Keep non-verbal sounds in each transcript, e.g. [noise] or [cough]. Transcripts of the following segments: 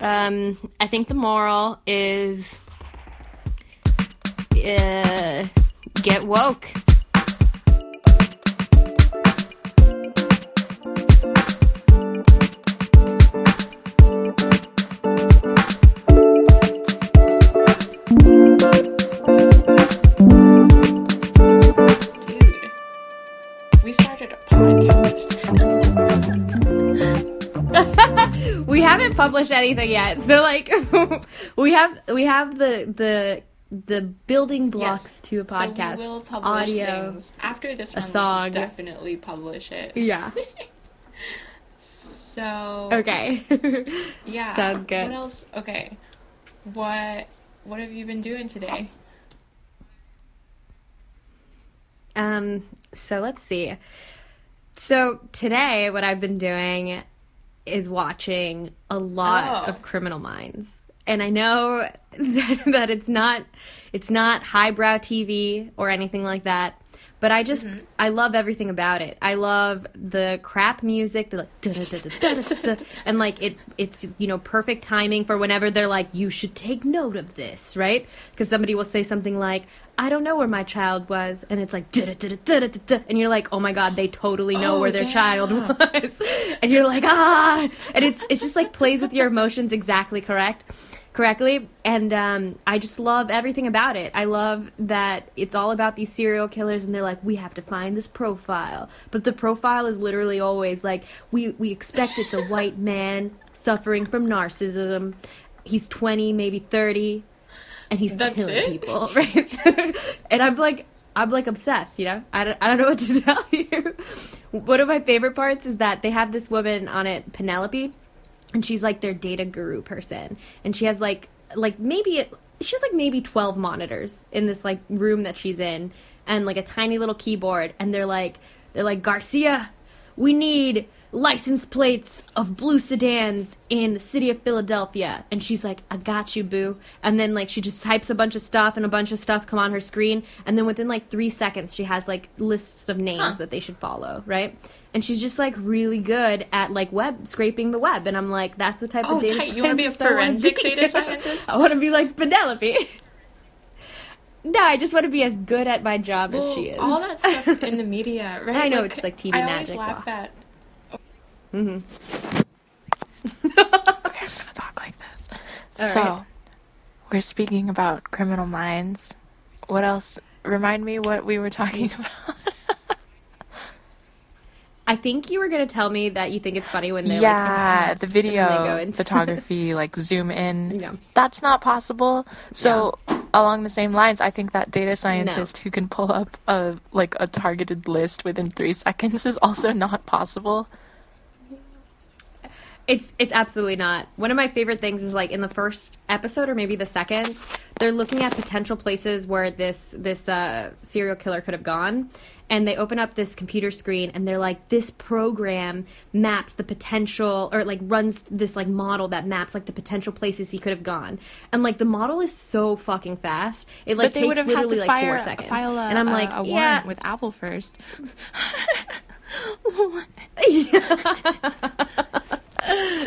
Um, I think the moral is uh, get woke. Haven't anything yet, so like [laughs] we have we have the the the building blocks Yes. to a podcast. So we will publish audio. things after this one. song. Definitely publish it. Yeah. [laughs] So Okay. [laughs] yeah. Sounds good. What else? Okay. What What have you been doing today? Um, so let's see. So today, what I've been doing is watching a lot Oh. of Criminal Minds, and I know [laughs] that, that it's not it's not highbrow TV or anything like that. But I just I love everything about it. I love the crap music, the like [laughs] and like it it's you know perfect timing for whenever they're like you should take note of this, right? Because somebody will say something like I don't know where my child was, and it's like [laughs] and you're like oh my god they totally know Oh, where their damn. child was, [laughs] and you're like ah, and it's it's just like plays with your emotions exactly correct correctly and um, i just love everything about it. I love that it's all about these serial killers and they're like we have to find this profile. But the profile is literally always like we we expect it's a [laughs] white man suffering from narcissism. He's 20 maybe 30 and he's That's killing it? people [laughs] right? And i'm like i'm like obsessed you know? I don't, I don't know what to [laughs] tell you. One of my favorite parts is that they have this woman on it penelope and she's like their data guru person. And she has like like maybe she has like maybe 12 monitors in this like room that she's in and like a tiny little keyboard. And they're like they're like garcia we need license plates of blue sedans in the city of philadelphia. And she's like i got you boo. And then like she just types a bunch of stuff and a bunch of stuff come on her screen. And then within like three seconds she has like lists of names Huh. that they should follow right and she's just like really good at like web scraping the web and i'm like that's the type Oh, of data tight. You wanna be a scientist I wanna forensic be. data [laughs] scientist? i want to be like penelope no i just want to be as good at my job as she is all that stuff [laughs] in the media, right? I know it's like TV I magic, always laugh at. hmm [laughs] Okay, I'm gonna talk like this. All so, right. we're speaking about criminal minds. What else? Remind me what we were talking about. I think you were going to tell me that you think it's funny when they're yeah, like the and video in. photography, [laughs] like zoom in. Yeah. That's not possible. So, along the same lines, I think that data scientist who can pull up a like a targeted list within three seconds is also not possible. It's it's absolutely not. One of my favorite things is like in the first episode or maybe the second, they're looking at potential places where this this uh, serial killer could have gone, and they open up this computer screen and they're like, this program maps the potential or like runs this like model that maps like the potential places he could have gone, and like the model is so fucking fast. It like but they would have had to like fire, four seconds, file a, and I'm like, a warrant yeah, with Apple first. [laughs]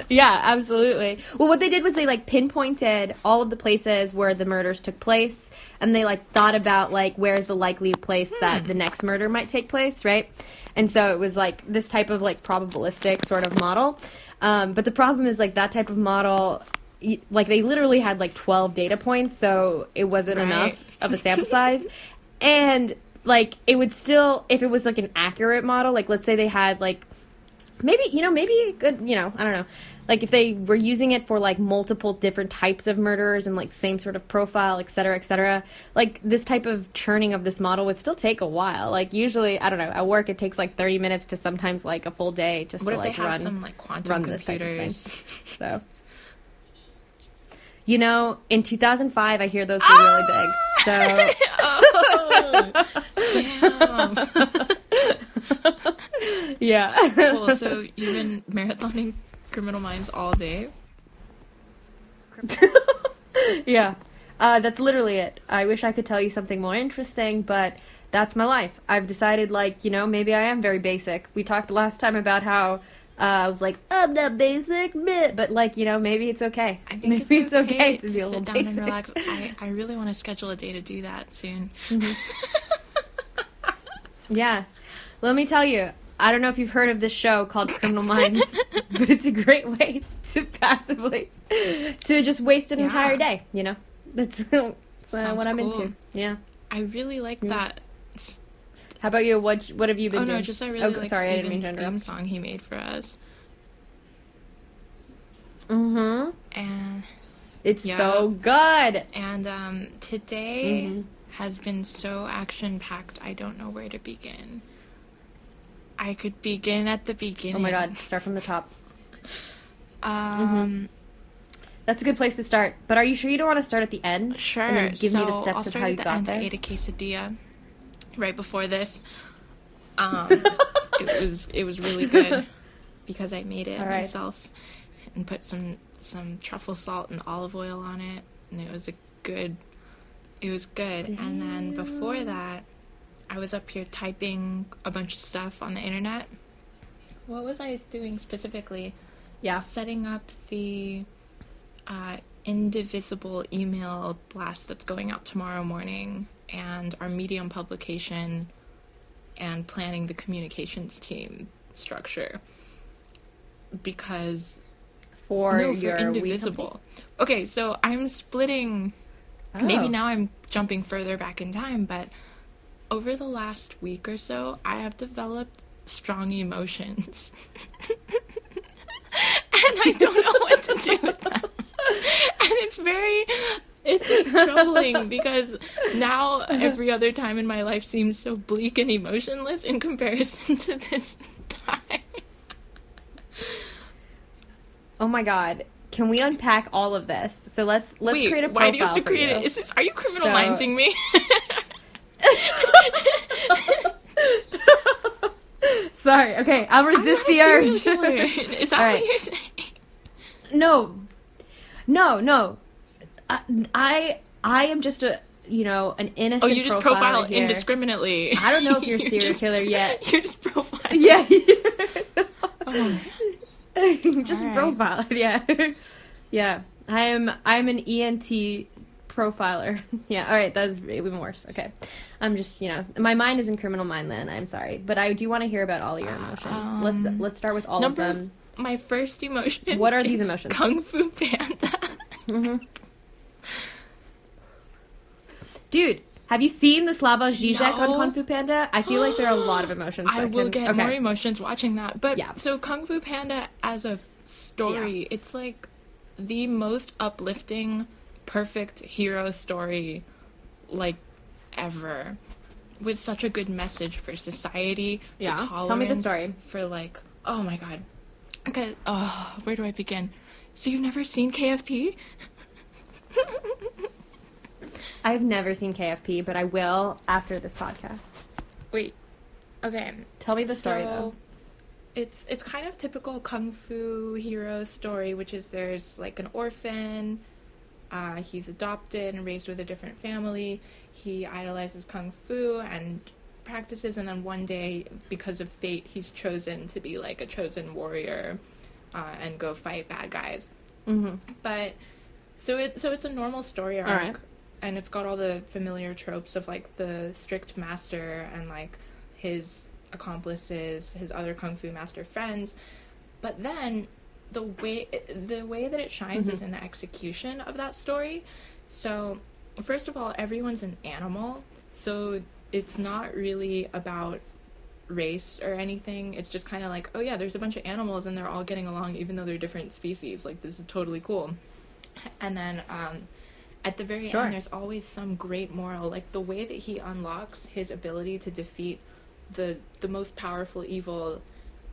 yeah, absolutely. Well, what they did was they like pinpointed all of the places where the murders took place, and they like thought about like where's the likely place that the next murder might take place, right? And so it was like this type of like probabilistic sort of model. Um, but the problem is like that type of model, like they literally had like twelve data points, so it wasn't Right. enough of a sample [laughs] size, and like it would still if it was like an accurate model, like let's say they had like maybe you know maybe a good you know i don't know like if they were using it for like multiple different types of murderers and like same sort of profile et cetera et cetera like this type of churning of this model would still take a while like usually i don't know at work it takes like 30 minutes to sometimes like a full day just What to like run some like quantum run this type of thing. computers? [laughs] so you know in 2005 i hear those were really ah! big so [laughs] oh, Damn. [laughs] yeah cool. So you've been marathoning Criminal Minds all day. [laughs] yeah. Uh, that's literally it. I wish I could tell you something more interesting, but that's my life. I've decided, like, you know, maybe I am very basic. We talked last time about how Uh, I was like, I'm not basic, but like you know, maybe it's okay. I think maybe it's, okay, okay to, be a little down basic. and relax. [laughs] I, I really want to schedule a day to do that soon. [laughs] Yeah. Let me tell you, I don't know if you've heard of this show called Criminal Minds, [laughs] but it's a great way to passively to just waste an Yeah. entire day, you know? That's [laughs] uh, what I'm cool. into. Yeah. I really like that. How about you? What what have you been Oh doing? no, just I really Oh, like sorry, I didn't mean to theme song he made for us, Mm Mhm. and It's Yeah. so good. and um, today Mhm. has been so action packed. I don't know where to begin. I could begin at the beginning. Oh my god, start from the top. Um, That's a good place to start. But are you sure you don't want to start at the end? sure. And then give so me the steps I'll of start how at you the got end. there. I ate a quesadilla right before this. [laughs] Um, it was it was really good because I made it right. myself and put some some truffle salt and olive oil on it, and it was a good. It was good. And then before that, I was up here typing a bunch of stuff on the internet. What was I doing specifically? Yeah. setting up the uh, indivisible email blast that's going out tomorrow morning and our medium publication and planning the communications team structure because For no your for indivisible okay so i'm splitting company? maybe Oh. now i'm jumping further back in time but over the last week or so i have developed strong emotions [laughs] and i don't know what to do with them and it's very it's troubling because now every other time in my life seems so bleak and emotionless in comparison to this time Oh my god. Can we unpack all of this? So let's let's Wait, create a profile why do you have to create you. it? Is this are you criminal So- mindsing me? [laughs] [laughs] Sorry. Okay, I'll resist the urge. Is that All what right. you're saying? no, no, no. I, I I am just a you know an innocent. Oh, you just profile here. indiscriminately. I don't know if [laughs] you're a You're serial just- killer yet. [laughs] You're just profiling. Yeah. Oh, just right. profile. Yeah. yeah. I am. I'm an ENT profiler. yeah. All right. That's even worse. Okay. I'm just you know my mind is in criminal mind land. I'm sorry, but I do want to hear about all your emotions. let's Um, let's start with all number- of them. My first emotion. What are these emotions? Kung Fu Panda. [laughs] hmm Dude, have you seen the Slavoj Zizek on Kung Fu Panda? I feel like there are a lot of emotions. [gasps] I will can- get okay. more emotions watching that. But Yeah. so Kung Fu Panda as a story, it's like the most uplifting, perfect hero story like ever. With such a good message for society, for Yeah. tolerance, Tell me the story. for like, oh my god. Okay, oh, where do I begin? So you've never seen KFP? [laughs] I've never seen KFP, but I will after this podcast. Wait. Okay. Tell me the story So, though. It's it's kind of typical kung fu hero story, which is there's like an orphan, uh, he's adopted and raised with a different family. He idolizes kung fu and practices, and then one day, because of fate, he's chosen to be like a chosen warrior uh, and go fight bad guys. hmm But so it so it's a normal story arc, Alright. and it's got all the familiar tropes of like the strict master and like his accomplices, his other kung fu master friends. But then the way the way that it shines is Mhm. in the execution of that story. So first of all, everyone's an animal, so it's not really about race or anything. It's just kind of like, oh yeah, there's a bunch of animals and they're all getting along even though they're different species. Like this is totally cool. And then um, at the very Sure. end, there's always some great moral. Like the way that he unlocks his ability to defeat the the most powerful evil.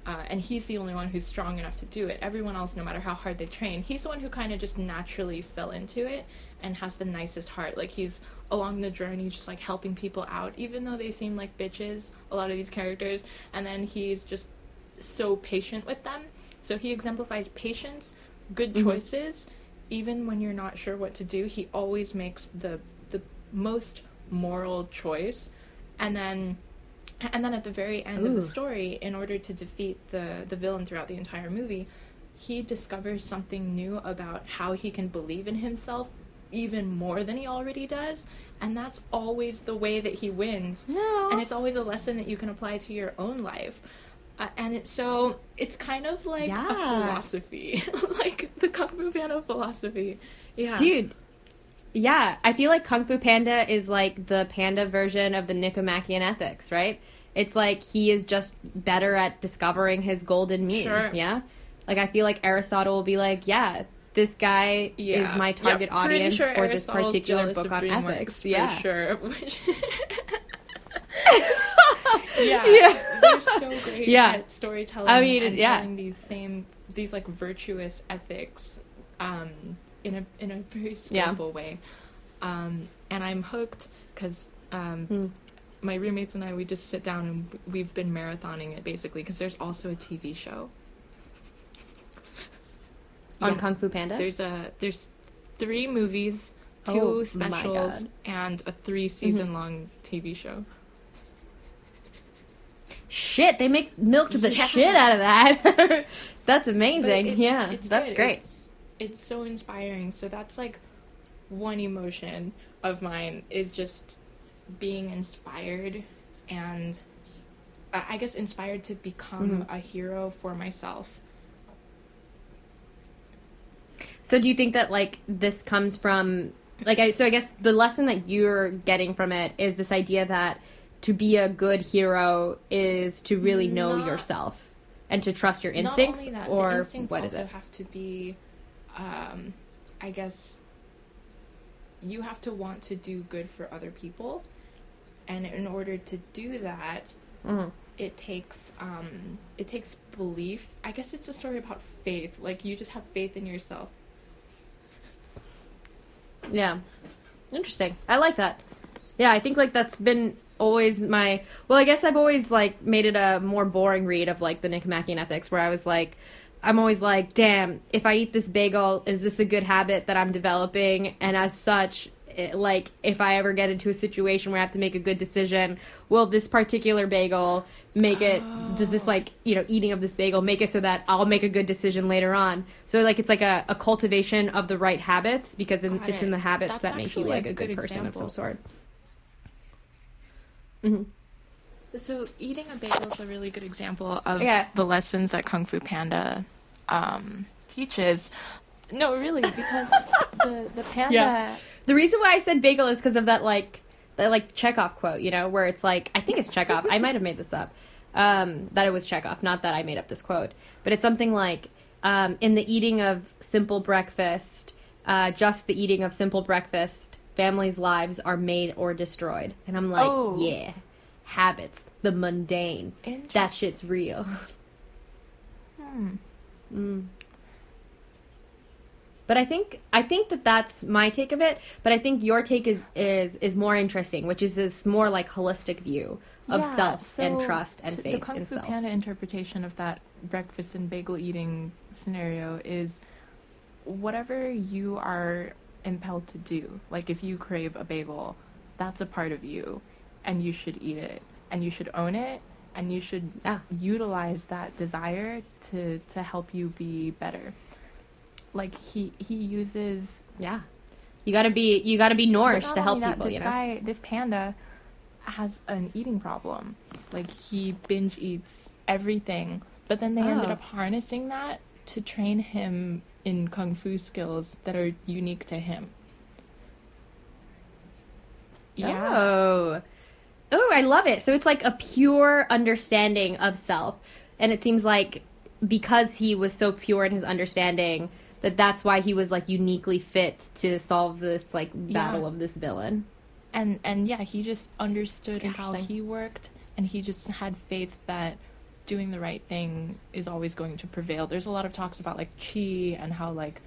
Uh, and he's the only one who's strong enough to do it. Everyone else, no matter how hard they train, he's the one who kind of just naturally fell into it and has the nicest heart. Like he's along the journey, just like helping people out, even though they seem like bitches. A lot of these characters, and then he's just so patient with them. So he exemplifies patience, good Mhm. choices, even when you're not sure what to do. He always makes the the most moral choice, and then and then at the very end of the story, in order to defeat the the villain throughout the entire movie, he discovers something new about how he can believe in himself even more than he already does, and that's always the way that he wins. No. And it's always a lesson that you can apply to your own life. Uh, and it's so it's kind of like a philosophy, [laughs] like the Kung Fu Panda philosophy. Yeah, Dude, yeah, I feel like Kung Fu Panda is like the panda version of the Nicomachean ethics, right? It's like he is just better at discovering his golden mean. Sure. Yeah? Like, I feel like Aristotle will be like, yeah, this guy Yeah. is my target Yeah, audience sure for this particular book on ethics. Yeah. sure. [laughs] yeah, Yeah. they're so great Yeah. at storytelling. I mean, and yeah. telling these same these like virtuous ethics um, in a in a very Yeah. way. Um, and I'm hooked because um, Hmm. my roommates and I we just sit down and we've been marathoning it basically because there's also a TV show. On Yeah. Kung Fu Panda? There's a there's three movies, two Oh, specials, and a three season long TV show. Shit, they make milked the Yeah. shit out of that. [laughs] that's amazing. it- yeah, that's good. great. It's, it's so inspiring. So that's like one emotion of mine is just being inspired and I guess inspired to become Mhm. a hero for myself. So do you think that like this comes from like I so I guess the lesson that you're getting from it is this idea that to be a good hero is to really know Not- yourself and to trust your instincts that, or instincts what is it? have to be, um, I guess, you have to want to do good for other people, and in order to do that, Mhm. it takes um, it takes belief. I guess it's a story about faith. Like you just have faith in yourself. Yeah. Interesting. I like that. Yeah, I think like that's been always my well, I guess I've always like made it a more boring read of like the Nicomachean ethics where I was like I'm always like, damn, if I eat this bagel, is this a good habit that I'm developing? And as such, it, like if I ever get into a situation where I have to make a good decision, will this particular bagel make it does this Oh. like, you know, eating of this bagel make it so that I'll make a good decision later on? So like it's like a, a cultivation of the right habits because in, Got it's in the habits That's that make you like a a good, good person of some sort. hmm So eating a bagel is a really good example of Yeah. the lessons that Kung Fu Panda um, teaches. No, really, because [laughs] the the panda. Yeah. The reason why I said bagel is because of that like that like Chekhov quote, you know, where it's like I think it's Chekhov. I might have made this up. Um, that it was Chekhov, not that I made up this quote, but it's something like um, in the eating of simple breakfast, uh, just the eating of simple breakfast, families' lives are made or destroyed. And I'm like, Oh. yeah, habits, the mundane, that shit's real. Hmm. Mm. But I think I think that that's my take of it. But I think your take is is is more interesting, which is this more like holistic view of Yeah, self and trust and faith The Kung in Fu self. Panda interpretation of that breakfast and bagel eating scenario is whatever you are impelled to do. Like if you crave a bagel, that's a part of you, and you should eat it, and you should own it, and you should Yeah. utilize that desire to to help you be better. Like he he uses Yeah, you gotta be you gotta be nourished to help that, people. This You know. guy, this panda, has an eating problem. Like he binge eats everything, but then they ended Oh. up harnessing that to train him in kung fu skills that are unique to him. Yeah. Oh. Oh, I love it. So it's like a pure understanding of self. And it seems like because he was so pure in his understanding that that's why he was like uniquely fit to solve this like battle Yeah. of this villain. and and yeah, he just understood how he worked, and he just had faith that doing the right thing is always going to prevail. There's a lot of talks about like chi and how like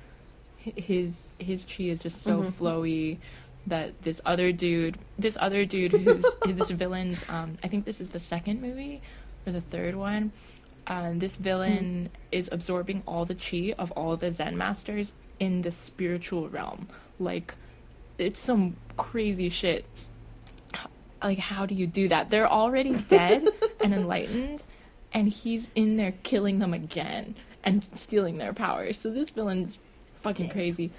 his his chi is just so Mhm. flowy that this other dude, this other dude who's [laughs] this villain's, um, I think this is the second movie or the third one. Um, this villain is absorbing all the chi of all the Zen masters in the spiritual realm. Like, it's some crazy shit. like how do you do that? They're already dead [laughs] and enlightened, and he's in there killing them again and stealing their powers. So this villain's fucking Damn. crazy.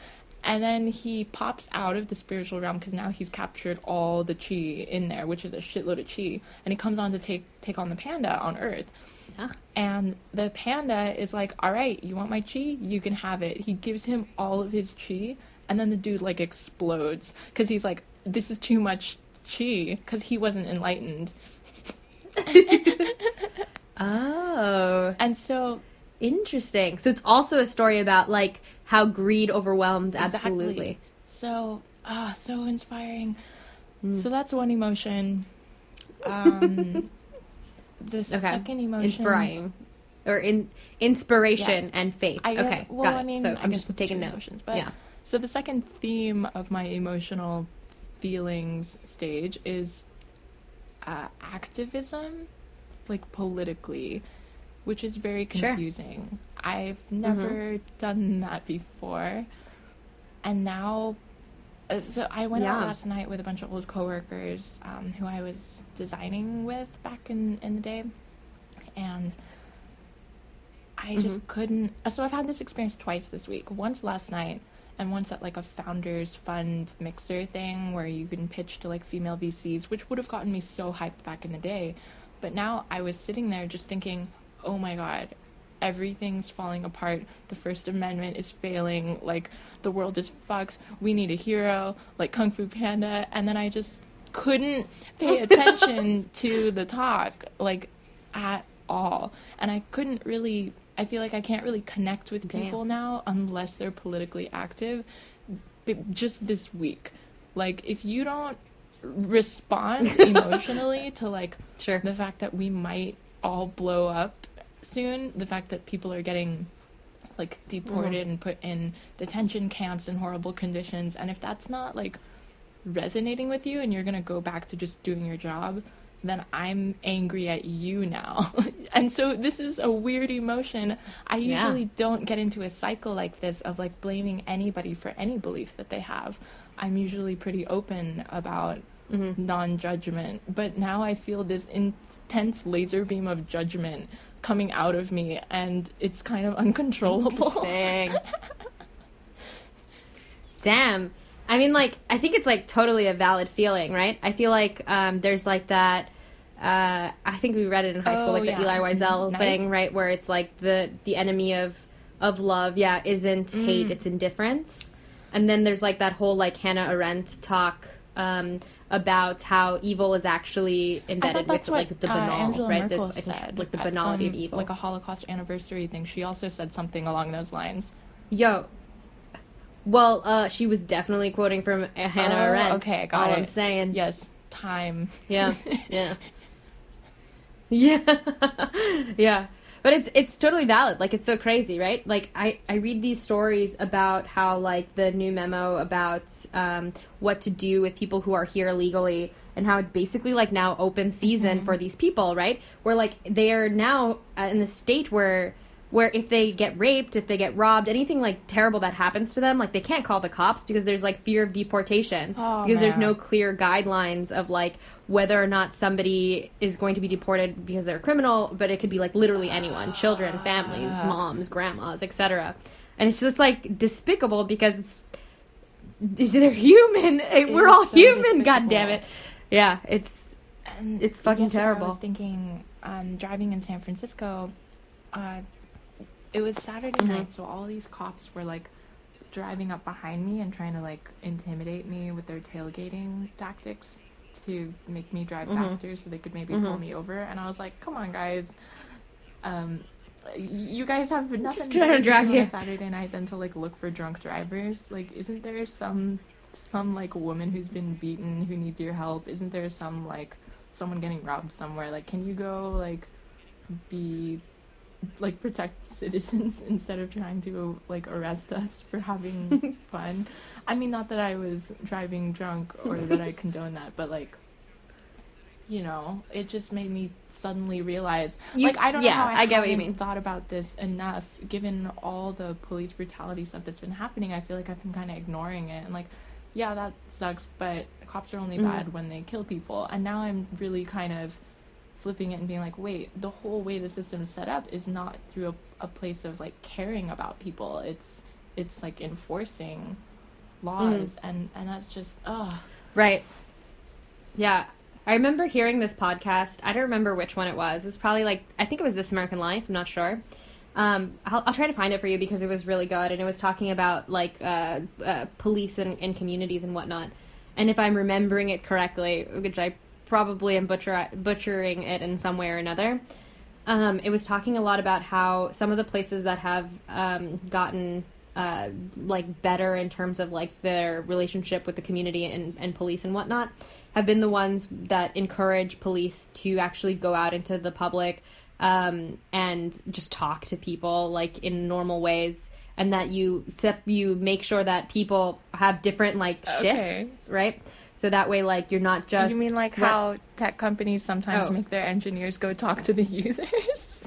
And then he pops out of the spiritual realm because now he's captured all the chi in there, which is a shitload of chi. And he comes on to take take on the panda on Earth. Yeah. And the panda is like, "All right, you want my chi? You can have it." He gives him all of his chi, and then the dude like explodes because he's like, "This is too much chi," because he wasn't enlightened. [laughs] Oh, And so interesting. So it's also a story about like how greed overwhelms Exactly. absolutely. So, ah, so inspiring. Mm. So that's one emotion. Um, [laughs] the second emotion. Inspiring. Or in inspiration Yes. and faith. Guess, okay. Well, got I mean, so I'm just taking notes. emotions, but yeah. so the second theme of my emotional feelings stage is uh, activism, like politically, which is very Sure. Mm-hmm. confusing. I've never done that before, and now. uh, So I went out last night with a bunch of old coworkers um, who I was designing with back in, in the day, and I just couldn't. uh, So I've had this experience twice this week. Once last night, and once at like a founders fund mixer thing where you can pitch to like female VCs, which would have gotten me so hyped back in the day. But now I was sitting there just thinking, oh my god, everything's falling apart. The First Amendment is failing. Like the world is fucked. We need a hero, like Kung Fu Panda. And then I just couldn't pay [laughs] attention to the talk, like at all. And I couldn't really. I feel like I can't really connect with Damn. people now unless they're politically active. B- Just this week, like if you don't respond [laughs] emotionally to like Sure. the fact that we might all blow up soon, the fact that people are getting like deported Mm-hmm. and put in detention camps in horrible conditions, and if that's not like resonating with you and you're gonna go back to just doing your job, then I'm angry at you now. [laughs] and so this is a weird emotion. I Yeah. usually don't get into a cycle like this of like blaming anybody for any belief that they have. I'm usually pretty open about Mhm. non-judgment but now i feel this intense laser beam of judgment coming out of me and it's kind of uncontrollable. [laughs] Damn. I mean, like, I think it's like totally a valid feeling, right? I feel like um, there's like that. Uh, I think we read it in high school, Oh, like yeah. the Elie Wiesel Night? thing, right? Where it's like the the enemy of of love, yeah, isn't hate, Mm. it's indifference. And then there's like that whole like Hannah Arendt talk um, about how evil is actually embedded with what like the uh, banal, Angela right? Merkel That's, I think, said like the banality some, of evil. like a Holocaust anniversary thing. She also said something along those lines. Yo. Well, uh, she was definitely quoting from uh, Hannah Oh, Arendt. okay, I got all it. I'm saying. Yes, time. Yeah. [laughs] yeah. Yeah. [laughs] yeah. But it's it's totally valid. Like it's so crazy, right? Like I I read these stories about how like the new memo about um, what to do with people who are here illegally and how it's basically like now open season for these people, right? Where like they are now uh, in the state where where if they get raped, if they get robbed, anything like terrible that happens to them, like they can't call the cops because there's like fear of deportation Oh, because there's no clear guidelines of like whether or not somebody is going to be deported because they're a criminal, but it could be like literally anyone, children, families, Ah. moms, grandmas, etc. And it's just like despicable because it's, [laughs] they're human. [laughs] It We're all so human. God damn it. Yeah, it's And It's fucking terrible. I was thinking, um, driving in San Francisco, uh, it was Saturday Mhm. night, so all these cops were like driving up behind me and trying to like intimidate me with their tailgating tactics to make me drive Mhm. faster so they could maybe pull Mhm. me over. And I was like, come on, guys. Um, you guys have nothing to drive do on a Saturday night than to like look for drunk drivers. Like, isn't there some some like woman who's been beaten who needs your help? Isn't there some like someone getting robbed somewhere? Like, can you go like be like protect citizens [laughs] instead of trying to like arrest us [laughs] for having [laughs] fun? I mean, not that I was driving drunk or that I condone that, but like. You know, it just made me suddenly realize You- like I don't yeah, know how I, I get what you mean. thought about this enough given all the police brutality stuff that's been happening. I feel like I've been kind of ignoring it and like yeah, that sucks, but cops are only Mhm. bad when they kill people. And now I'm really kind of flipping it and being like, wait, the whole way the system is set up is not through a, a place of like caring about people. It's it's like enforcing laws and and that's just oh Right. Yeah. I remember hearing this podcast. I don't remember which one it was. It was probably like, I think it was This American Life. I'm not sure. Um, I'll, I'll try to find it for you because it was really good. And it was talking about like uh, uh, police and, and communities and whatnot. And if I'm remembering it correctly, which I probably am butcher, butchering it in some way or another, um, it was talking a lot about how some of the places that have um, gotten uh, like better in terms of like their relationship with the community and, and police and whatnot have been the ones that encourage police to actually go out into the public um, and just talk to people like in normal ways and that you you make sure that people have different like shifts Okay. right so that way like you're not just you mean like What- how tech companies sometimes Oh. make their engineers go talk to the [laughs] users?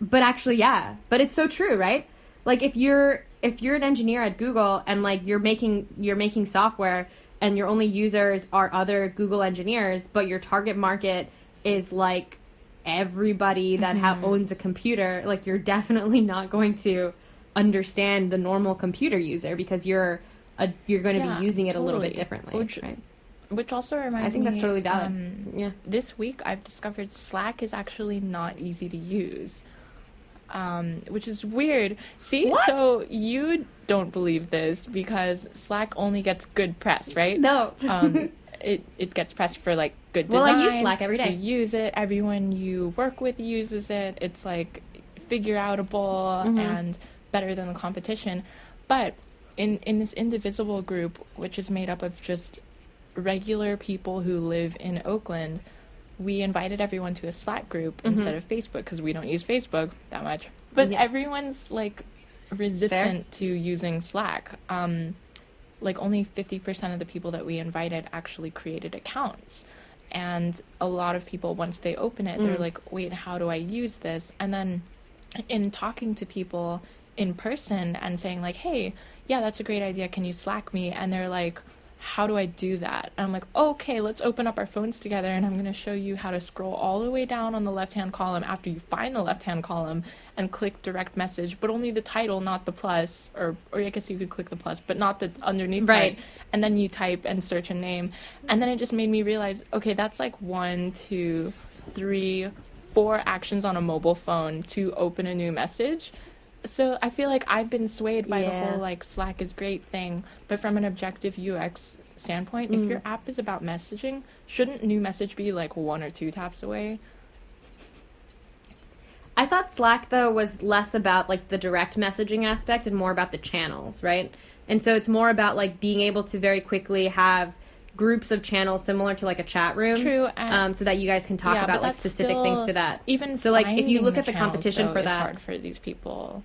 But actually, yeah. But it's so true, right? Like if you're if you're an engineer at Google and like you're making you're making software and your only users are other Google engineers, but your target market is like everybody that ha- mm-hmm. owns a computer, like you're definitely not going to understand the normal computer user because you're a, you're going to Yeah, be using it a little bit differently, Which- right? Which also reminds me I think that's totally valid. um, yeah. this week I've discovered Slack is actually not easy to use. Um, which is weird. See, What? so you don't believe this because Slack only gets good press, right? No. um, [laughs] it it gets press for like good design. Well. I use Slack every day. You use it. Everyone you work with uses it. It's like figure outable Mhm. and better than the competition. But in in this indivisible group, which is made up of just regular people who live in Oakland, we invited everyone to a Slack group Mhm. instead of Facebook because we don't use Facebook that much. But Yeah. everyone's like resistant to using Slack. Um, like only 50% of the people that we invited actually created accounts. And a lot of people, once they open it, they're Mm. like, wait, how do I use this? And then in talking to people in person and saying, like, hey, yeah, that's a great idea. Can you Slack me? And they're like, how do I do that? And I'm like, okay, let's open up our phones together and I'm going to show you how to scroll all the way down on the left hand column after you find the left hand column and click direct message, but only the title, not the plus, or, or I guess you could click the plus, but not the underneath Right. part. And then you type and search a name. And then it just made me realize, okay, that's like one, two, three, four actions on a mobile phone to open a new message. So I feel like I've been swayed by Yeah. the whole like Slack is great thing, but from an objective UX standpoint, if Mm. your app is about messaging, shouldn't new message be like one or two taps away? I thought Slack though was less about like the direct messaging aspect and more about the channels, right? And so it's more about like being able to very quickly have groups of channels similar to like a chat room. True, Um, so that you guys can talk Yeah, about like specific still- things to that. Even So, like, if you look at the competition for is that- hard for these people.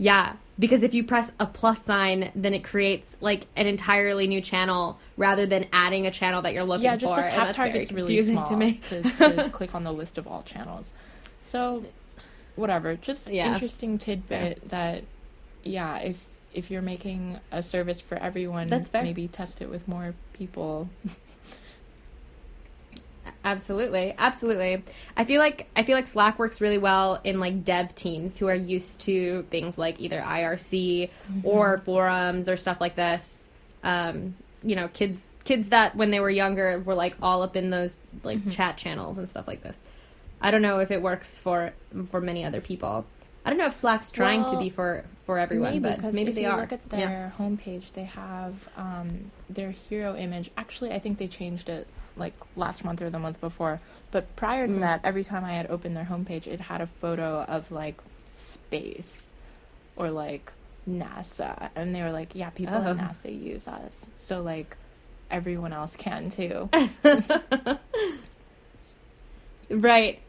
Yeah, because if you press a plus sign, then it creates like an entirely new channel rather than adding a channel that you're looking for. yeah, just for. the tap target's really small to me. to, to [laughs] click on the list of all channels. So, whatever. Just Yeah. interesting tidbit that, yeah, if if you're making a service for everyone, That's fair. maybe test it with more people. [laughs] Absolutely, absolutely. I feel like I feel like Slack works really well in like dev teams who are used to things like either IRC or forums or stuff like this. Um, you know, kids kids that when they were younger were like all up in those like Mhm. chat channels and stuff like this. I don't know if it works for for many other people. I don't know if Slack's trying to be for for everyone, maybe but maybe if they you are. look at Yeah. their homepage, they have um, their hero image. Actually, I think they changed it like last month or the month before. But prior to Mm. that, every time I had opened their homepage, it had a photo of like space or like NASA, and they were like, "Yeah, people Oh. at NASA use us, so like everyone else can too." [laughs] right.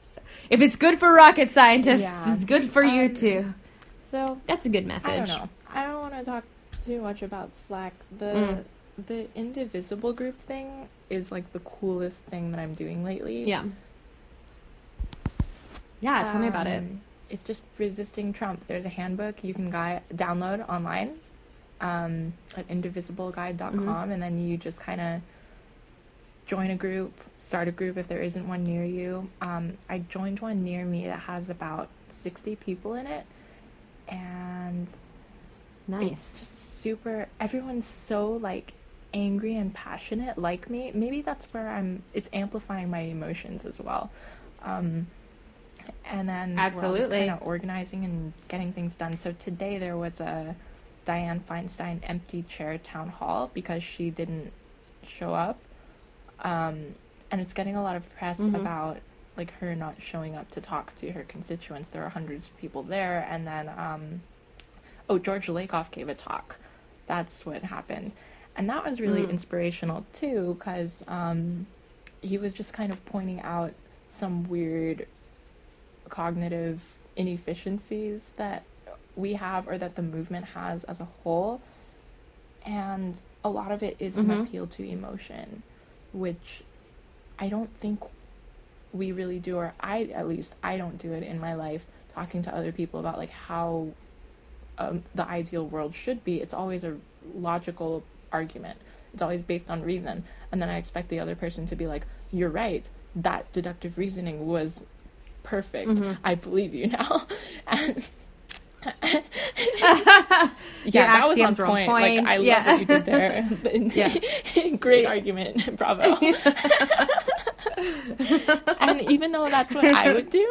If it's good for rocket scientists, Yeah. it's good for you Um, too. so That's a good message. I don't know. I don't want to talk too much about Slack. The Mm. The indivisible group thing is like the coolest thing that I'm doing lately. Yeah. Yeah, tell me about it. Um, It's just resisting Trump. There's a handbook you can guy- download online. um, at indivisibleguide.com, Mhm. and then you just kind of join a group, start a group if there isn't one near you. Um, I joined one near me that has about 60 people in it, and Nice. it's just super everyone's so like angry and passionate like me maybe that's where i'm it's amplifying my emotions as well. Um and then Absolutely. kind of organizing and getting things done. So today there was a dianne feinstein empty chair town hall because she didn't show up. Um and it's getting a lot of press Mhm. about like her not showing up to talk to her constituents. There are hundreds of people there. And then um oh george lakoff gave a talk. That's what happened and that was really Mm. inspirational too because um, he was just kind of pointing out some weird cognitive inefficiencies that we have or that the movement has as a whole and a lot of it is an Mhm. appeal to emotion which i don't think we really do or i at least i don't do it in my life talking to other people about like how um, the ideal world should be it's always a logical argument. It's always based on reason. And then i expect the other person to be like you're right. That deductive reasoning was perfect. Mhm. i believe you now. [laughs] And [laughs] Your yeah that was on on point. like point. i love what you did there. [laughs] Yeah. great argument. Bravo. And even though that's what i would do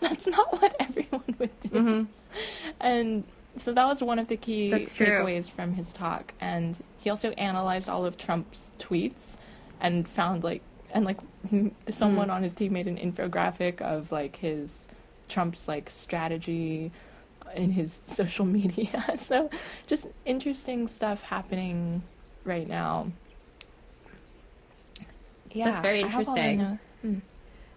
that's not what everyone would do. Hmm and so that was one of the key takeaways from his talk. And he also analyzed all of Trump's tweets and found like and like m- someone Mm. on his team made an infographic of like his Trump's like strategy in his [laughs] social media. [laughs] so just interesting stuff happening right now. Yeah, that's very I have all the interesting.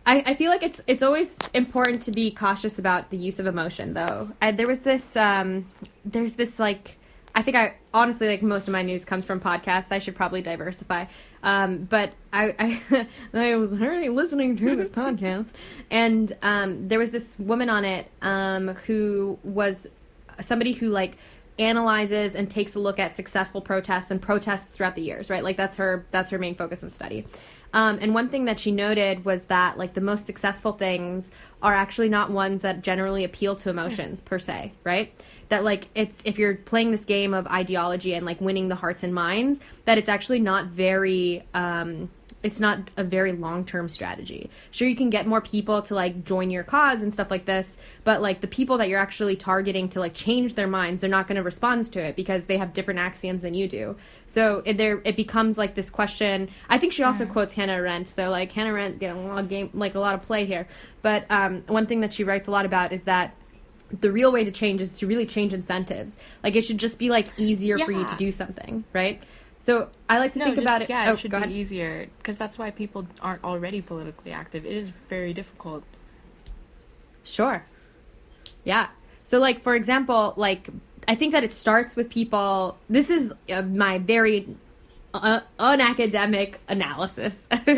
I, I feel like it's it's always important to be cautious about the use of emotion though. I, there was this um there's this like I think I honestly like most of my news comes from podcasts. I should probably diversify. Um, but I I, [laughs] I was already listening to this podcast and um, there was this woman on it um, who was somebody who like analyzes and takes a look at successful protests and protests throughout the years, right? Like that's her that's her main focus of study. Um, and one thing that she noted was that like the most successful things are actually not ones that generally appeal to emotions per se, right? That like it's if you're playing this game of ideology and like winning the hearts and minds, that it's actually not very um, it's not a very long term strategy. Sure, you can get more people to like join your cause and stuff like this, but like the people that you're actually targeting to like change their minds, they're not going to respond to it because they have different axioms than you do. So it, there, it becomes like this question. I think she also Yeah. quotes Hannah Arendt. So like Hannah Arendt getting a lot of game, like a lot of play here. But um, one thing that she writes a lot about is that the real way to change is to really change incentives. Like it should just be like easier for you to do something, right? So I like to No, think just- about it. Yeah, oh, it should be ahead. easier because that's why people aren't already politically active. It is very difficult. Sure. Yeah. So, like, for example, like, I think that it starts with people. This is uh, my very uh, unacademic analysis.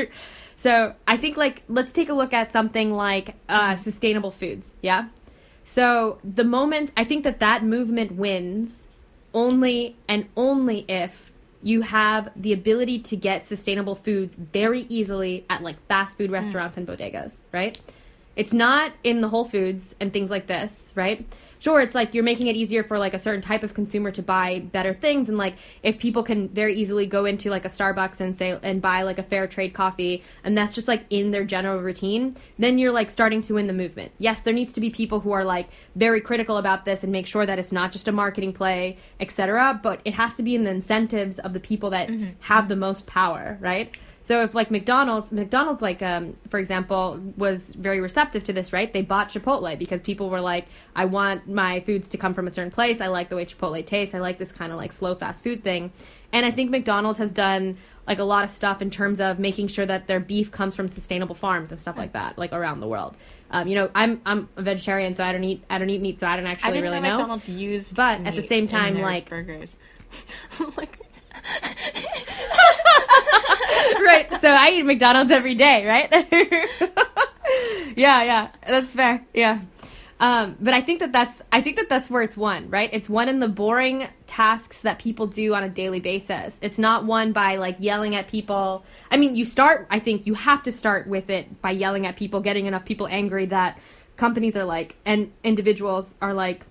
[laughs] so, I think, like, let's take a look at something like uh, sustainable foods. Yeah. So, the moment I think that that movement wins only and only if you have the ability to get sustainable foods very easily at like fast food restaurants and bodegas, right? It's not in the Whole Foods and things like this, right? Sure, it's like you're making it easier for like a certain type of consumer to buy better things, and like if people can very easily go into like a Starbucks and say and buy like a fair trade coffee, and that's just like in their general routine, then you're like starting to win the movement. Yes, there needs to be people who are like very critical about this and make sure that it's not just a marketing play, etc. But it has to be in the incentives of the people that mm-hmm. have the most power, right? So if like McDonald's, McDonald's like um, for example was very receptive to this, right? They bought Chipotle because people were like, I want my foods to come from a certain place. I like the way Chipotle tastes. I like this kind of like slow fast food thing. And I think McDonald's has done like a lot of stuff in terms of making sure that their beef comes from sustainable farms and stuff like that, like around the world. Um, you know, I'm I'm a vegetarian, so I don't eat I don't eat meat, so I don't actually I didn't really know know. McDonald's used, But at the same time, like- burgers. [laughs] like, [laughs] [laughs] right. So I eat McDonald's every day, right? [laughs] yeah, yeah. That's fair. Yeah. Um, but I think that that's I think that that's where it's won, right? It's one in the boring tasks that people do on a daily basis. It's not one by like yelling at people. I mean, you start. I think you have to start with it by yelling at people, getting enough people angry that companies are like and individuals are like,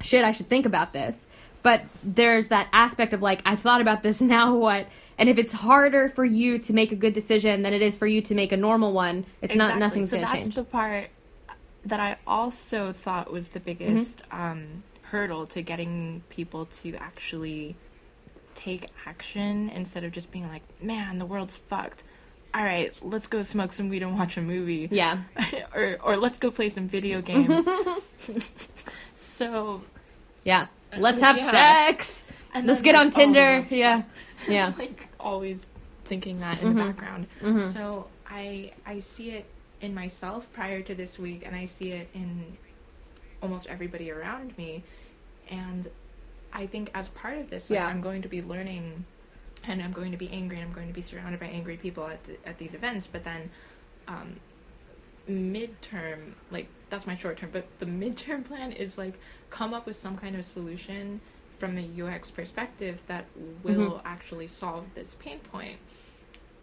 shit, I should think about this. But there's that aspect of like, I've thought about this. [laughs] Now what? And if it's harder for you to make a good decision than it is for you to make a normal one, it's not Exactly. nothing's so gonna that's change. the part that I also thought was the biggest um, hurdle to getting people to actually take action instead of just being like, "Man, the world's fucked." All right, let's go smoke some weed and watch a movie. yeah. [laughs] or or let's go play some video games. [laughs] so Yeah. Let's [laughs] have Yeah. sex. and Let's get like, on Tinder. world's Yeah. Yeah. [laughs] like always thinking that in Mhm. the background. Mhm. So I I see it in myself prior to this week, and I see it in almost everybody around me, and I think as part of this, like, Yeah. I'm going to be learning, and I'm going to be angry, and I'm going to be surrounded by angry people at the, at these events. But then, um, midterm, like that's my short term, but the [laughs] midterm plan is like come up with some kind of solution from a UX perspective that will actually solve this pain point.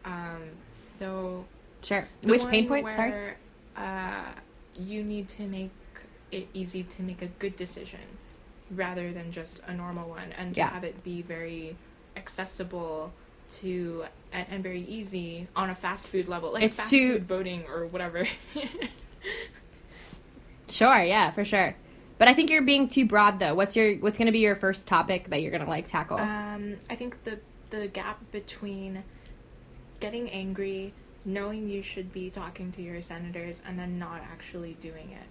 Um, so Sure. Which pain point? Sorry. Uh, you need to make it easy to make a good decision rather than just a normal one, and Yeah. have it be very accessible to and, and very easy on a fast food level, like It's fast too- food voting or whatever. [laughs] Sure. Yeah, for sure. But I think you're being too broad though. What's your What's going to be your first topic that you're going to like tackle? Um, I think the the gap between getting angry, knowing you should be talking to your senators, and then not actually doing it.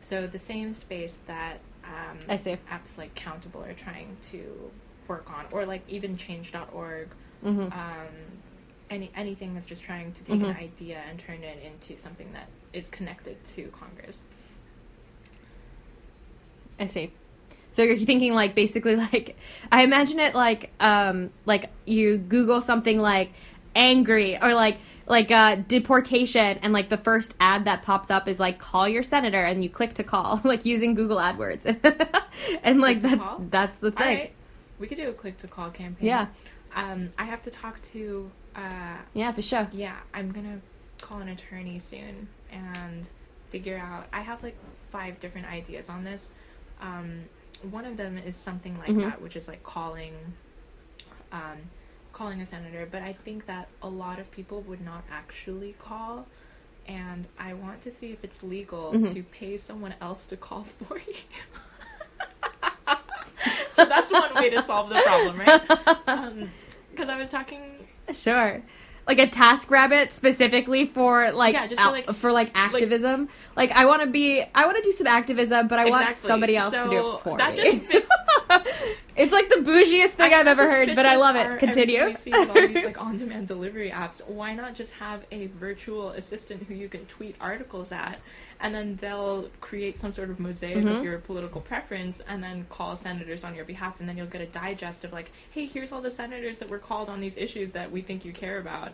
So the same space that um, I see. apps like Countable are trying to work on, or like even Change.org. hmm Um, any anything that's just trying to take an Mhm. idea and turn it into something that is connected to Congress. I see. So you're thinking like basically [laughs] like I imagine it like um like you Google something like angry or like like uh deportation and like the first ad that pops up is like call your senator and you click to call [laughs] like using Google AdWords [laughs] and like that's call? that's the thing. right, we could do a click to call campaign. Yeah. Um, I have to talk to. Uh, Yeah, for sure. yeah, I'm gonna call an attorney soon and figure out. I have like five different ideas on this. Um, one of them is something like Mhm. that, which is like calling, um, calling a senator. But I think that a lot of people would not actually call, and I want to see if it's legal Mhm. to pay someone else to call [laughs] for you. so that's one way to solve the problem, right? [laughs] Because I was talking Sure. Like a TaskRabbit specifically for like, Yeah, for, like- for like activism. Like, I want to be I want to do some activism, but I want somebody else to do it for that me. just [laughs] fits- it's like the bougiest thing I I've ever heard, but I love it. Continue. we see all these like [laughs] on-demand delivery apps. Why not just have a virtual assistant who you can tweet articles at, and then they'll create some sort of mosaic Mhm. of your political preference, and then call senators on your behalf, and then you'll get a digest of like, hey, here's all the senators that were called on these issues that we think you care about.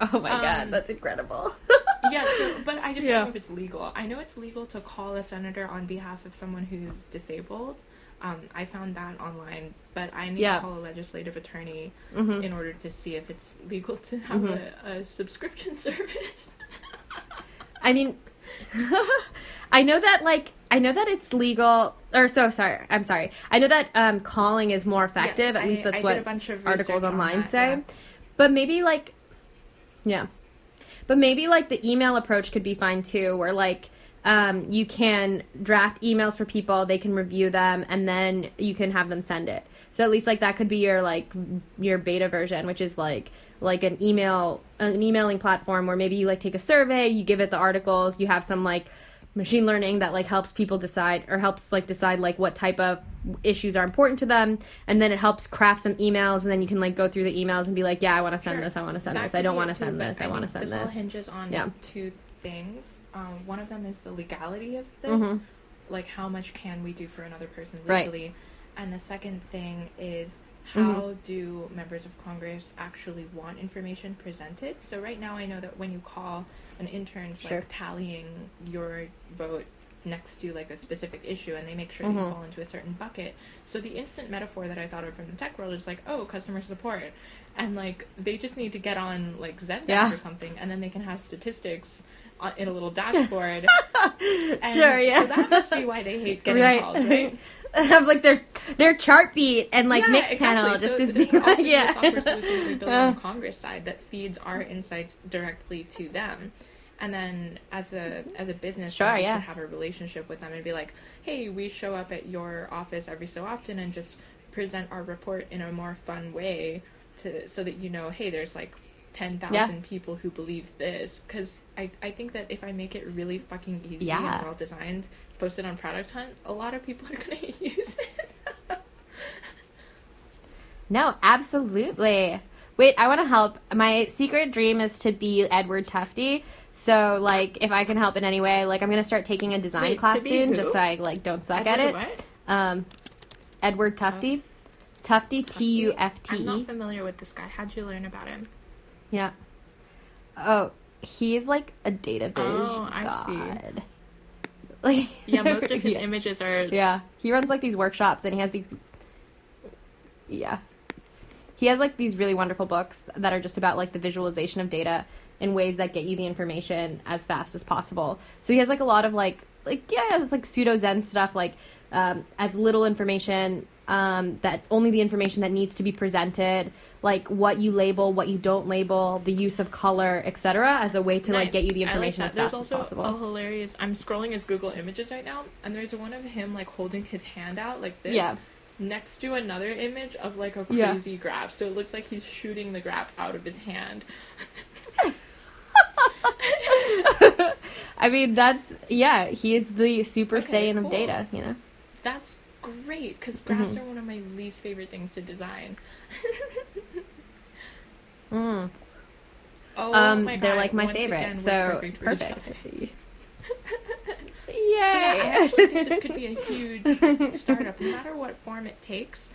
oh my god, Um, that's incredible. [laughs] yeah, so, but I just Yeah. don't know if it's legal. I know it's legal to call a senator on behalf of someone who's disabled. Um, I found that online, but I need Yeah. to call a legislative attorney hmm in order to see if it's legal to have Mhm. a, a subscription [laughs] service. [laughs] I mean, [laughs] I know that like I know that it's legal. Or so sorry. I'm sorry. I know that um, calling is more effective. Yes, at least I- that's I what a bunch of articles online that, say. yeah. But maybe like, yeah, but maybe like the email approach could be fine too, where like um, you can draft emails for people, they can review them, and then you can have them send it. So at least like that could be your like your beta version, which is like like an email an emailing platform where maybe you like take a survey, you give it the articles, you have some like machine learning that like helps people decide or helps like decide like what type of issues are important to them and then it helps craft some emails and then you can like go through the emails and be like yeah i want to send Sure. this i want to send That this i don't want to send this i, want to send this This all hinges on Yeah. two things. Um, one of them is the legality of this, Mhm. like how much can we do for another person Right. legally, and the second thing is how Mhm. do members of Congress actually want information presented? So right now, I know that when you call an intern's Sure. like tallying your vote next to like a specific issue, and they make sure Mhm. you fall into a certain bucket. So the instant metaphor that I thought of from the tech world is like, oh, customer support, and like they just need to get on like Zendesk Yeah. or something, and then they can have statistics. On, in a little [laughs] dashboard. [laughs] And sure, yeah. So that must be why they hate getting right. calls, right? [laughs] Have like their their Chartbeat and like yeah, mix exactly. panel so just to see like yeah. software solution we build Uh, on the [laughs] Congress side that feeds our insights directly to them. And then as a as a business, Sure, we yeah. could have a relationship with them and be like, hey, we show up at your office every so often and just present our report in a more fun way to so that you know, hey, there's like ten thousand people who believe this. Because I I think that if I make it really fucking easy Yeah. and well designed, posted on Product Hunt, a lot of people [laughs] are gonna [laughs] use it. No, absolutely. Wait, I want to help. My secret dream is to be Edward Tufte. So, like, if I can help in any way, like, I'm gonna start taking a design Wait, class soon, who? just so I like don't suck Edward at it. what? Um, Edward Tufte, Tufte, T U F T I'm not E. familiar with this guy. How'd you learn about him? Yeah. Oh, he's like a data viz Oh, I see. god. Like, [laughs] Yeah, most of his yeah. images are. Yeah, he runs like these workshops, and he has these. Yeah, he has like these really wonderful books that are just about like the visualization of data in ways that get you the information as fast as possible. So he has like a lot of like like yeah, it's like pseudo Zen stuff, like um, as little information um, that only the information that needs to be presented, like what you label, what you don't label, the use of color, etc., as a way to like get you the like information that. as fast as also possible. A hilarious. I'm scrolling his Google Images right now, and there's one of him like holding his hand out like this. Yeah. Next to another image of like a Yeah. crazy graph, so it looks like he's shooting the graph out of his hand. [laughs] I mean, that's yeah. He is the Super Okay, Saiyan cool. of data. You know. That's great because graphs Mhm. are one of my least favorite things to design. [laughs] Mm. Oh um, my god! they're like my once favorite. again, so perfect. perfect. [laughs] Yay! So yeah, I actually think this could be a huge [laughs] startup, no matter what form it takes.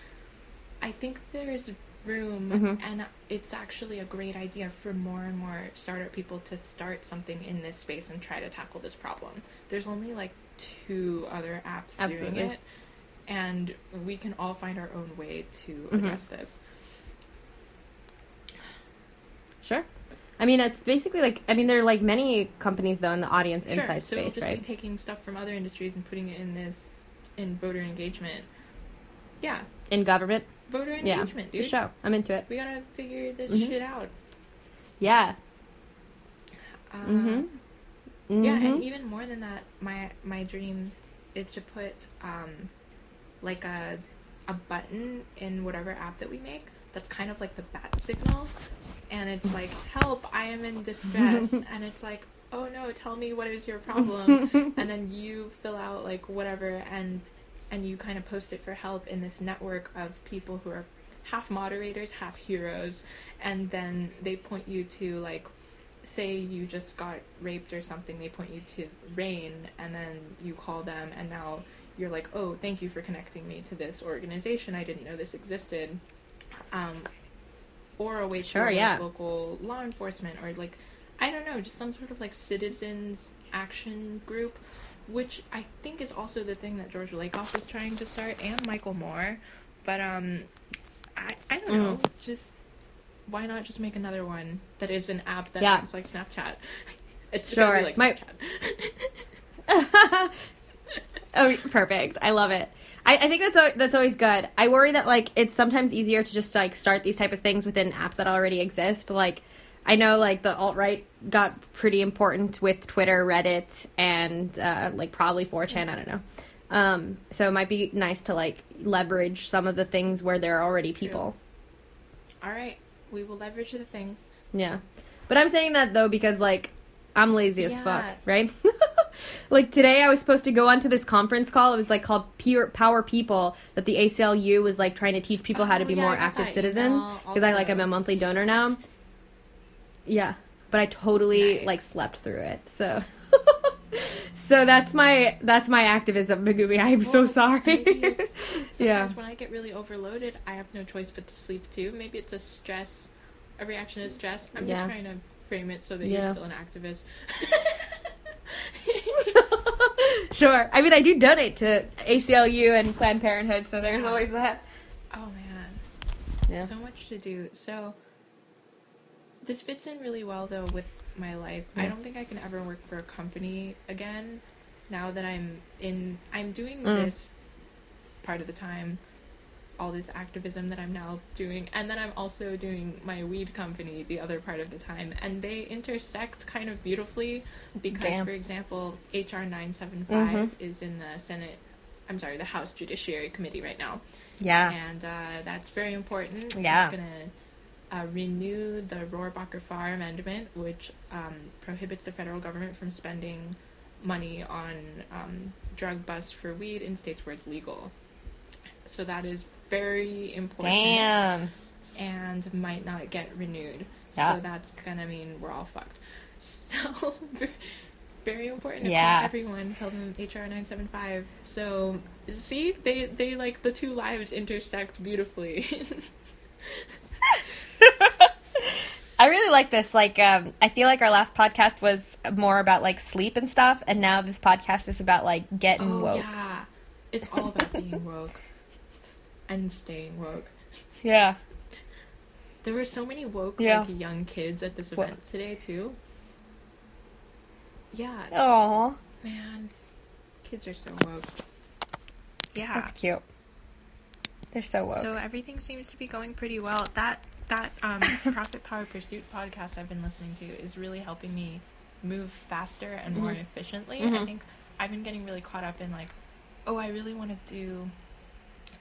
I think there's room, Mhm. and it's actually a great idea for more and more startup people to start something in this space and try to tackle this problem. There's only like two other apps Absolutely. doing it, and we can all find our own way to Mhm. address this. Sure. I mean, it's basically like I mean, there are like many companies though in the audience Sure. insight so space, just right? be taking stuff from other industries and putting it in this in voter engagement. Yeah, in government. voter engagement, yeah, dude. sure. I'm into it. We gotta figure this Mhm. shit out. Yeah. Uh, Mm-hmm. Yeah, Mhm. and even more than that, my my dream is to put um, like a a button in whatever app that we make that's kind of like the bat signal, and it's like, "Help! I am in distress," [laughs] and it's like, "Oh no! Tell me what is your problem," [laughs] and then you fill out like whatever and and you kind of post it for help in this network of people who are half moderators half heroes and then they point you to like say you just got raped or something they point you to RAINN and then you call them and now you're like oh thank you for connecting me to this organization i didn't know this existed um, or a way to Sure, alert yeah. local law enforcement or like i don't know just some sort of like citizens action group which I think is also the thing that George Lakoff is trying to start, and Michael Moore. But um, I I don't know. Mm. Just why not just make another one that is an app that Yeah. acts like Snapchat? [laughs] It's Sure. like My- Snapchat. [laughs] [laughs] oh, perfect. I love it. I, I think that's that's always good. I worry that like it's sometimes easier to just like start these type of things within apps that already exist. Like I know like the alt right got pretty important with Twitter, Reddit, and uh, like probably 4chan. I don't know. Um, so it might be nice to like leverage some of the things where there are already True. people. All right, we will leverage the things. Yeah. But I'm saying that though because like I'm lazy as Yeah. fuck, right? [laughs] like today I was supposed to go onto this conference call. It was like called Pure Power People that the ACLU was like trying to teach people how to Oh, be yeah, more active citizens because I like. I'm a monthly donor now. Yeah. But I totally Nice. like slept through it. So [laughs] So that's my that's my activism, Megumi. I'm so sorry. [laughs] Sometimes yeah. when I get really overloaded, I have no choice but to sleep too. Maybe it's a stress, a reaction to stress. I'm Yeah. just trying to frame it so that Yeah. you're still an activist. [laughs] [laughs] sure. I mean, I do donate to ACLU and Planned Parenthood, so there's Yeah. always that. oh man, Yeah. so much to do. So this fits in really well though with my life. I don't think I can ever work for a company again. Now that I'm in, I'm doing Mm. this part of the time, all this activism that I'm now doing, and then I'm also doing my weed company the other part of the time, and they intersect kind of beautifully because, Damn. for example, HR 975 Mhm. is in the Senate. I'm sorry, the House Judiciary Committee right now Yeah. and uh, that's very important. Yeah. It's gonna uh, renew the Rohrabacher Farr Amendment, which um, prohibits the federal government from spending money on um, drug busts for weed in states where it's legal. So that is very important Damn. and might not get renewed. Yeah. So that's gonna mean we're all fucked. [laughs] So very important. to Yeah. Tell everyone. Tell them HR nine seven five. So see, they they like the two lives intersect beautifully. [laughs] I really like this. Like, um, I feel like our last podcast was more about like sleep and stuff, and now this podcast is about like getting oh woke. yeah, it's all about being woke and staying woke. Yeah. There were so many woke Yeah. like young kids at this event today too. Yeah, Oh, man, kids are so woke. Yeah. that's cute. They're so woke. So everything seems to be going pretty well. That that um, [laughs] Profit Power Pursuit podcast I've been listening to is really helping me move faster and more Mhm. efficiently. I Mhm. think I've been getting really caught up in like, oh, I really want to do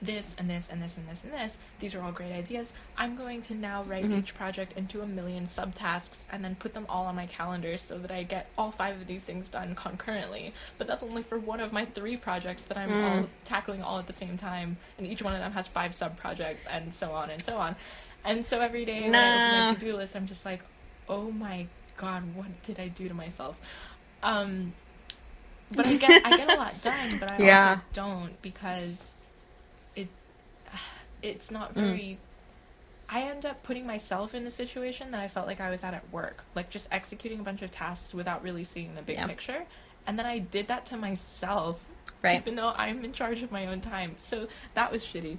this and this and this and this and this. These are all great ideas. I'm going to now write Mhm. each project into a million subtasks and then put them all on my calendar so that I get all five of these things done concurrently. But that's only for one of my three projects that I'm Mm. all tackling all at the same time, and each one of them has five sub projects and so on and so on. And so every day when I open my to do list, I'm just like, oh my god, what did I do to myself? Um, but I get I get a lot done, but I [laughs] Yeah. also don't because it's not Mm. very. I end up putting myself in the situation that I felt like I was at at work, like just executing a bunch of tasks without really seeing the big Yeah. picture. And then I did that to myself, right. even though I'm in charge of my own time. So that was shitty.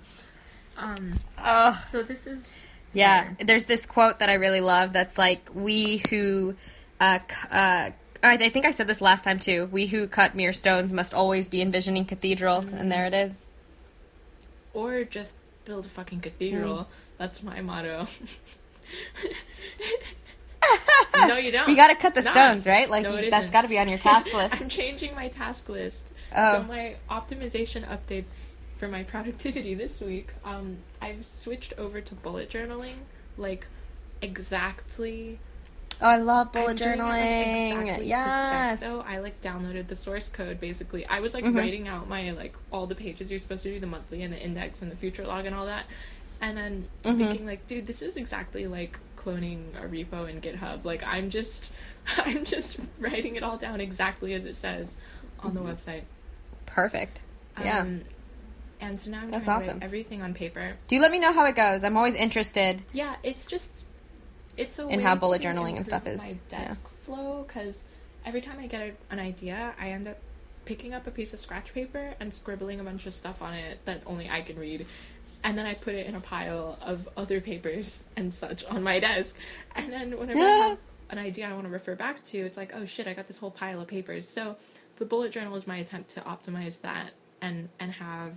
Um. Oh, So this is yeah. There's this quote that I really love. That's like, "We who, uh, uh." I I think I said this last time too. We who cut mere stones must always be envisioning cathedrals, and there it is. or just build a fucking cathedral. That's my motto. [laughs] [laughs] no, you don't. You got to cut the Nah. stones, right? Like No, you, that's got to be on your task [laughs] list. I'm changing my task list. Oh. So my optimization updates for my productivity this week, um, I've switched over to bullet journaling, like exactly. Oh, I love I'm bullet it, like, journaling. exactly to yes. spec, though I like downloaded the source code. Basically, I was like Mhm. writing out my like all the pages you're supposed to do, the monthly and the index and the future log and all that, and then Mhm. thinking like, dude, this is exactly like cloning a repo in GitHub. Like I'm just, [laughs] I'm just writing it all down exactly as it says on the website. Perfect. Yeah. Um, and so now I'm That's awesome. write everything on paper. Do you let me know how it goes? I'm always interested. Yeah, it's just it's a way how bullet journaling and stuff is, My yeah. desk flow because every time I get a, an idea, I end up picking up a piece of scratch paper and scribbling a bunch of stuff on it that only I can read. And then I put it in a pile of other papers and such on my desk. And then whenever I have an idea I want to refer back to, it's like, oh shit, I got this whole pile of papers. So the bullet journal is my attempt to optimize that and and have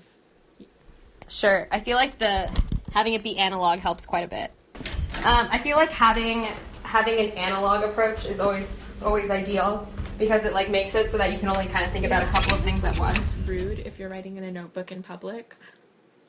Sure. I feel like the having it be analog helps quite a bit. Um, I feel like having having an analog approach is always always ideal because it like makes it so that you can only kind of think about a couple of things at once. It's rude if you're writing in a notebook in public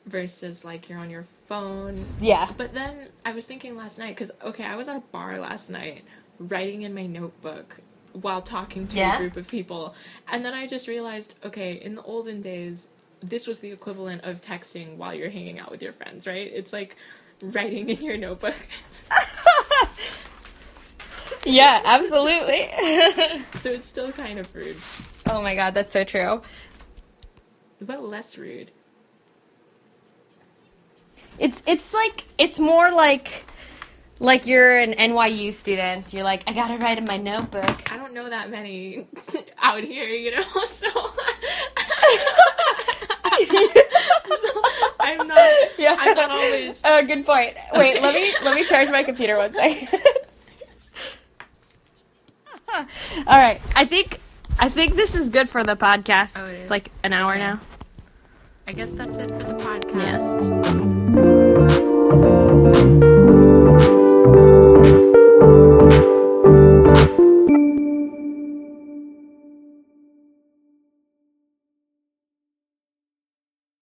versus like you're on your phone. Yeah. But then I was thinking last night because okay, I was at a bar last night writing in my notebook while talking to Yeah? a group of people, and then I just realized okay, in the olden days, this was the equivalent of texting while you're hanging out with your friends, right? It's like writing in your notebook. [laughs] Yeah, absolutely. [laughs] so it's still kind of rude. Oh my god, that's so true. But less rude. It's it's like it's more like like you're an NYU student. You're like, I gotta write in my notebook. I don't know that many [laughs] out here, you know, so, so [laughs] I'm not Yeah. I'm not always Oh, good point. Wait, Okay. let me let me charge my computer one second. [laughs] All right, I think I think this is good for the podcast. Oh, it? It's like an hour Okay. now. I guess that's it for the podcast. Yes.